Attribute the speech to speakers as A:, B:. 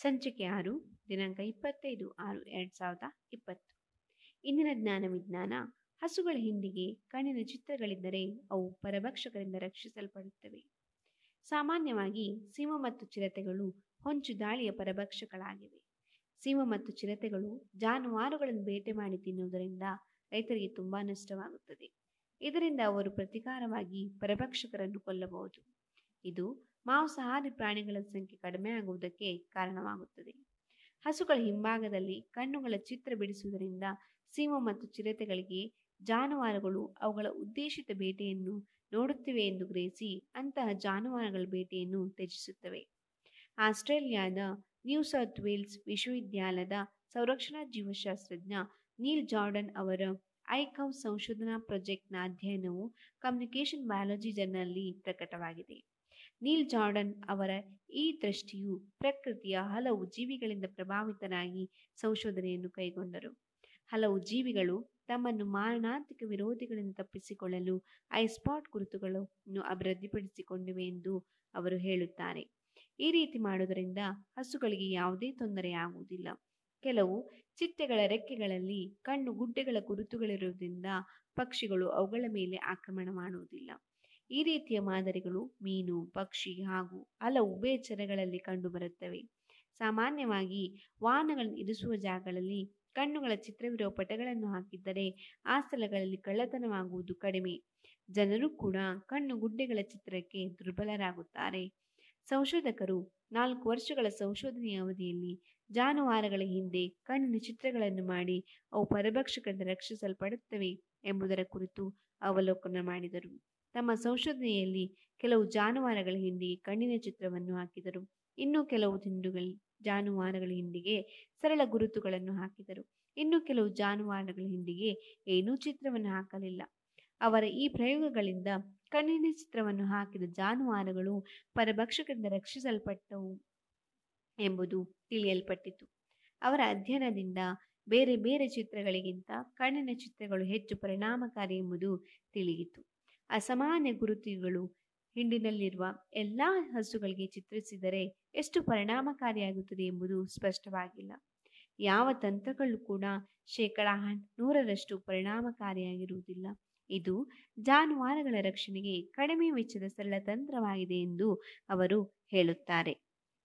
A: ಸಂಚಿಕೆ ಆರು, ದಿನಾಂಕ ಇಪ್ಪತ್ತೈದು, ಆರು, ಎರಡು ಸಾವಿರದ ಇಪ್ಪತ್ತು. ಇಂದಿನ ಜ್ಞಾನ ವಿಜ್ಞಾನ, ಹಸುಗಳ ಹಿಂದಿಗೆ ಕಣ್ಣಿನ ಚಿತ್ರಗಳಿದ್ದರೆ ಅವು ಪರಭಕ್ಷಕರಿಂದ ರಕ್ಷಿಸಲ್ಪಡುತ್ತವೆ. ಸಾಮಾನ್ಯವಾಗಿ ಸಿಂಹ ಮತ್ತು ಚಿರತೆಗಳು ಹೊಂಚು ದಾಳಿಯ ಪರಭಕ್ಷಕಗಳಾಗಿವೆ ಸಿಂಹ ಮತ್ತು ಚಿರತೆಗಳು ಜಾನುವಾರುಗಳನ್ನು ಬೇಟೆ ಮಾಡಿ ತಿನ್ನುವುದರಿಂದ ರೈತರಿಗೆ ತುಂಬಾ ನಷ್ಟವಾಗುತ್ತದೆ. ಇದರಿಂದ ಅವರು ಪ್ರತಿಕಾರವಾಗಿ ಪರಭಕ್ಷಕರನ್ನು ಕೊಲ್ಲಬಹುದು. ಇದು ಮಾಂಸಾಹಾರಿ ಪ್ರಾಣಿಗಳ ಸಂಖ್ಯೆ ಕಡಿಮೆ ಆಗುವುದಕ್ಕೆ ಕಾರಣವಾಗುತ್ತದೆ. ಹಸುಗಳ ಹಿಂಭಾಗದಲ್ಲಿ ಕಣ್ಣುಗಳ ಚಿತ್ರ ಬಿಡಿಸುವುದರಿಂದ ಸಿಂಹ ಮತ್ತು ಚಿರತೆಗಳಿಗೆ ಜಾನುವಾರುಗಳು ಅವುಗಳ ಉದ್ದೇಶಿತ ಬೇಟೆಯನ್ನು ನೋಡುತ್ತಿವೆ ಎಂದು ಗ್ರಹಿಸಿ ಅಂತಹ ಜಾನುವಾರುಗಳ ಬೇಟೆಯನ್ನು ತ್ಯಜಿಸುತ್ತವೆ. ಆಸ್ಟ್ರೇಲಿಯಾದ ನ್ಯೂ ಸೌತ್ ವೇಲ್ಸ್ ವಿಶ್ವವಿದ್ಯಾಲಯದ ಸಂರಕ್ಷಣಾ ಜೀವಶಾಸ್ತ್ರಜ್ಞ ನೀಲ್ ಜಾರ್ಡನ್ ಅವರ ಐಕವ್ ಸಂಶೋಧನಾ ಪ್ರಾಜೆಕ್ಟ್ನ ಅಧ್ಯಯನವು ಕಮ್ಯುನಿಕೇಷನ್ ಬಯಾಲಜಿ ಜರ್ನಲ್ನಲ್ಲಿ ಪ್ರಕಟವಾಗಿದೆ. ನೀಲ್ ಜಾರ್ಡನ್ ಅವರ ಈ ದೃಷ್ಟಿಯು ಪ್ರಕೃತಿಯ ಹಲವು ಜೀವಿಗಳಿಂದ ಪ್ರಭಾವಿತನಾಗಿ ಸಂಶೋಧನೆಯನ್ನು ಕೈಗೊಂಡರು. ಹಲವು ಜೀವಿಗಳು ತಮ್ಮನ್ನು ಮಾರಣಾಂತಿಕ ವಿರೋಧಿಗಳಿಂದ ತಪ್ಪಿಸಿಕೊಳ್ಳಲು ಐಸ್ಪಾಟ್ ಗುರುತುಗಳನ್ನು ಅಭಿವೃದ್ಧಿಪಡಿಸಿಕೊಂಡಿವೆ ಎಂದು ಅವರು ಹೇಳುತ್ತಾರೆ. ಈ ರೀತಿ ಮಾಡುವುದರಿಂದ ಹಸುಗಳಿಗೆ ಯಾವುದೇ ತೊಂದರೆಯಾಗುವುದಿಲ್ಲ. ಕೆಲವು ಚಿಟ್ಟೆಗಳ ರೆಕ್ಕೆಗಳಲ್ಲಿ ಕಣ್ಣು ಗುಡ್ಡೆಗಳ ಗುರುತುಗಳಿರುವುದರಿಂದ ಪಕ್ಷಿಗಳು ಅವುಗಳ ಮೇಲೆ ಆಕ್ರಮಣ ಮಾಡುವುದಿಲ್ಲ. ಈ ರೀತಿಯ ಮಾದರಿಗಳು ಮೀನು, ಪಕ್ಷಿ ಹಾಗೂ ಹಲವು ಉಭಯಚರಗಳಲ್ಲಿ ಕಂಡುಬರುತ್ತವೆ. ಸಾಮಾನ್ಯವಾಗಿ ವಾಹನಗಳನ್ನು ಇರಿಸುವ ಜಾಗಗಳಲ್ಲಿ ಕಣ್ಣುಗಳ ಚಿತ್ರವಿರುವ ಪಟಗಳನ್ನು ಹಾಕಿದ್ದರೆ ಆ ಸ್ಥಳಗಳಲ್ಲಿ ಕಳ್ಳತನವಾಗುವುದು ಕಡಿಮೆ. ಜನರು ಕೂಡ ಕಣ್ಣು ಗುಡ್ಡೆಗಳ ಚಿತ್ರಕ್ಕೆ ದುರ್ಬಲರಾಗುತ್ತಾರೆ. ಸಂಶೋಧಕರು ನಾಲ್ಕು ವರ್ಷಗಳ ಸಂಶೋಧನೆಯ ಅವಧಿಯಲ್ಲಿ ಜಾನುವಾರುಗಳ ಹಿಂದೆ ಕಣ್ಣಿನ ಚಿತ್ರಗಳನ್ನು ಮಾಡಿ ಅವು ಪರಭಕ್ಷಕರಿಂದ ರಕ್ಷಿಸಲ್ಪಡುತ್ತವೆ ಎಂಬುದರ ಕುರಿತು ಅವಲೋಕನ ಮಾಡಿದರು. ತಮ್ಮ ಸಂಶೋಧನೆಯಲ್ಲಿ ಕೆಲವು ಜಾನುವಾರುಗಳ ಹಿಂದೆ ಕಣ್ಣಿನ ಚಿತ್ರವನ್ನು ಹಾಕಿದರು. ಇನ್ನು ಕೆಲವು ದಿಂಡುಗಳ ಜಾನುವಾರುಗಳ ಹಿಂದಿಗೆ ಸರಳ ಗುರುತುಗಳನ್ನು ಹಾಕಿದರು. ಇನ್ನು ಕೆಲವು ಜಾನುವಾರುಗಳ ಹಿಂದಿಗೆ ಏನೂ ಚಿತ್ರವನ್ನು ಹಾಕಲಿಲ್ಲ. ಅವರ ಈ ಪ್ರಯೋಗಗಳಿಂದ ಕಣ್ಣಿನ ಚಿತ್ರವನ್ನು ಹಾಕಿದ ಜಾನುವಾರುಗಳು ಪರಭಕ್ಷಕರಿಂದ ರಕ್ಷಿಸಲ್ಪಟ್ಟವು ಎಂಬುದು ತಿಳಿಯಲ್ಪಟ್ಟಿತು. ಅವರ ಅಧ್ಯಯನದಿಂದ ಬೇರೆ ಬೇರೆ ಚಿತ್ರಗಳಿಗಿಂತ ಕಣ್ಣಿನ ಚಿತ್ರಗಳು ಹೆಚ್ಚು ಪರಿಣಾಮಕಾರಿ ಎಂಬುದು ತಿಳಿಯಿತು. ಅಸಾಮಾನ್ಯ ಗುರುತುಗಳು ಹಿಂಡಿನಲ್ಲಿರುವ ಎಲ್ಲ ಹಸುಗಳಿಗೆ ಚಿತ್ರಿಸಿದರೆ ಎಷ್ಟು ಪರಿಣಾಮಕಾರಿಯಾಗುತ್ತದೆ ಎಂಬುದು ಸ್ಪಷ್ಟವಾಗಿಲ್ಲ. ಯಾವ ತಂತ್ರಗಳು ಕೂಡ ಶೇಕಡ ನೂರರಷ್ಟು ಪರಿಣಾಮಕಾರಿಯಾಗಿರುವುದಿಲ್ಲ. ಇದು ಜಾನುವಾರುಗಳ ರಕ್ಷಣೆಗೆ ಕಡಿಮೆ ವೆಚ್ಚದ ಸರಳ ತಂತ್ರವಾಗಿದೆ ಎಂದು ಅವರು ಹೇಳುತ್ತಾರೆ.